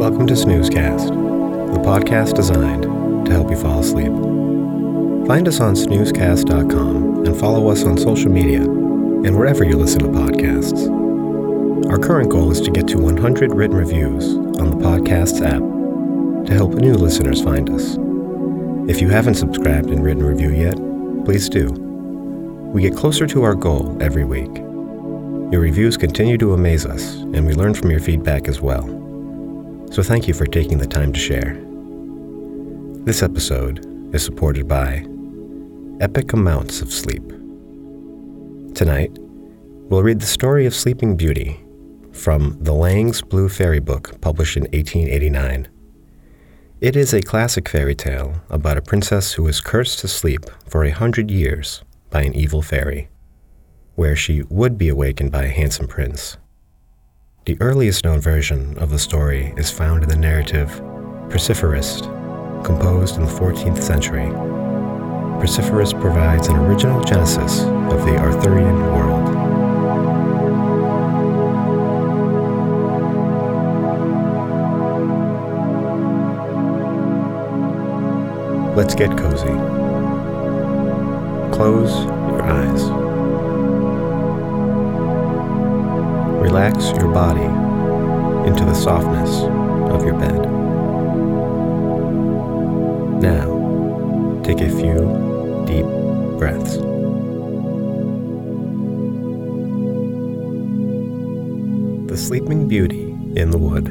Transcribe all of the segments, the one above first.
Welcome to Snoozecast, the podcast designed to help you fall asleep. Find us on snoozecast.com and follow us on social media and wherever you listen to podcasts. Our current goal is to get to 100 written reviews on the podcast's app to help new listeners find us. If you haven't subscribed and written a review yet, please do. We get closer to our goal every week. Your reviews continue to amaze us, and we learn from your feedback as well. So thank you for taking the time to share. This episode is supported by Epic Amounts of Sleep. Tonight, we'll read the story of Sleeping Beauty from the Lang's Blue Fairy book published in 1889. It is a classic fairy tale about a princess who is cursed to sleep for a hundred years by an evil fairy, where she would be awakened by a handsome prince. The earliest known version of the story is found in the narrative Perceforest, composed in the 14th century. Perceforest provides an original genesis of the Arthurian world. Let's get cozy. Close your eyes. Relax your body into the softness of your bed. Now, take a few deep breaths. The Sleeping Beauty in the Wood.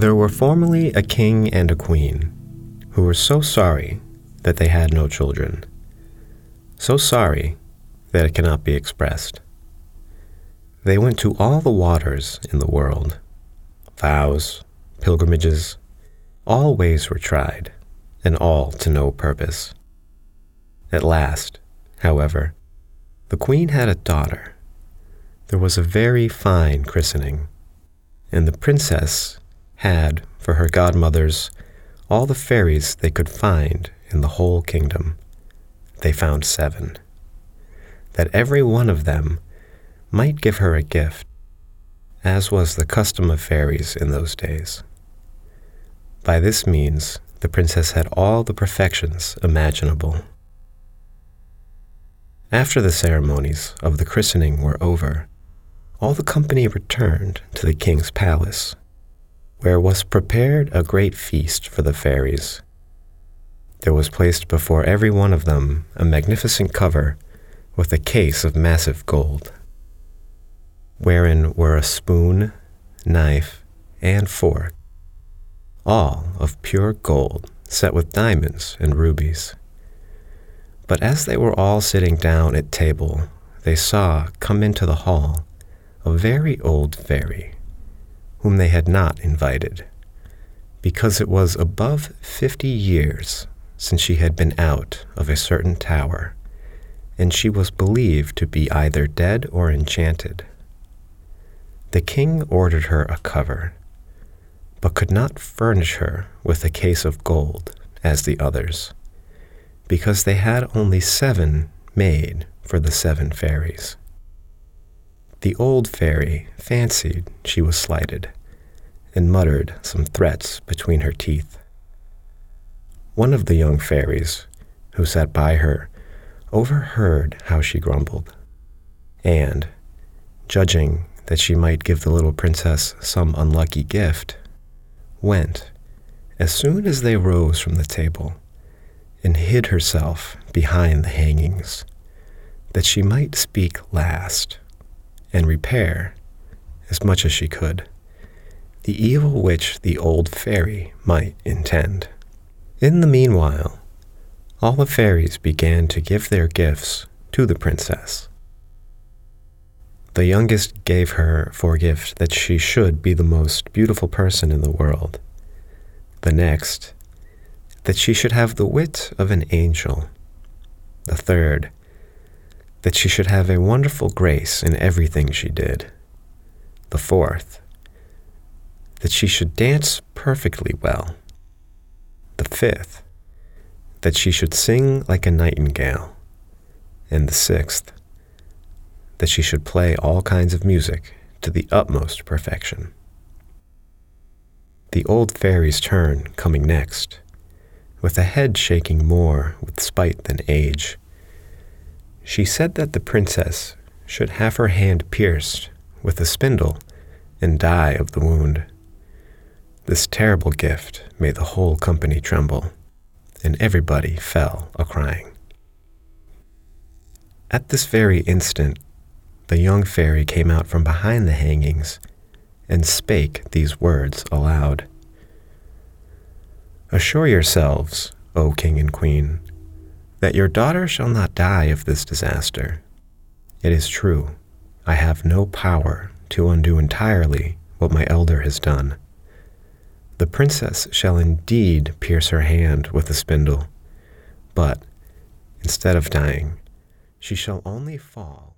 There were formerly a king and a queen who were so sorry that they had no children, so sorry that it cannot be expressed. They went to all the waters in the world. Vows, pilgrimages, all ways were tried, and all to no purpose. At last, however, the queen had a daughter. There was a very fine christening, and the princess had for her godmothers all the fairies they could find in the whole kingdom. They found seven. That every one of them might give her a gift, as was the custom of fairies in those days. By this means, the princess had all the perfections imaginable. After the ceremonies of the christening were over, all the company returned to the king's palace, where was prepared a great feast for the fairies. There was placed before every one of them a magnificent cover with a case of massive gold wherein were a spoon, knife, and fork, all of pure gold set with diamonds and rubies. But as they were all sitting down at table, they saw come into the hall a very old fairy, whom they had not invited, because it was above fifty years since she had been out of a certain tower, and she was believed to be either dead or enchanted. The king ordered her a cover, but could not furnish her with a case of gold as the others, because they had only seven made for the seven fairies. The old fairy fancied she was slighted and muttered some threats between her teeth. One of the young fairies, who sat by her, overheard how she grumbled, and, judging that she might give the little princess some unlucky gift, went, as soon as they rose from the table, and hid herself behind the hangings, that she might speak last and repair, as much as she could, the evil which the old fairy might intend. In the meanwhile, all the fairies began to give their gifts to the princess. The youngest gave her for gift that she should be the most beautiful person in the world. The next, that she should have the wit of an angel. The third, that she should have a wonderful grace in everything she did. The fourth, that she should dance perfectly well. The fifth, that she should sing like a nightingale. And the sixth, that she should play all kinds of music to the utmost perfection. The old fairy's turn coming next, with a head shaking more with spite than age, she said that the princess should have her hand pierced with a spindle and die of the wound. This terrible gift made the whole company tremble, and everybody fell a crying. At this very instant, the young fairy came out from behind the hangings and spake these words aloud Assure yourselves, O king and queen, that your daughter shall not die of this disaster. It is true, I have no power to undo entirely what my elder has done. The princess shall indeed pierce her hand with a spindle, but instead of dying, she shall only fall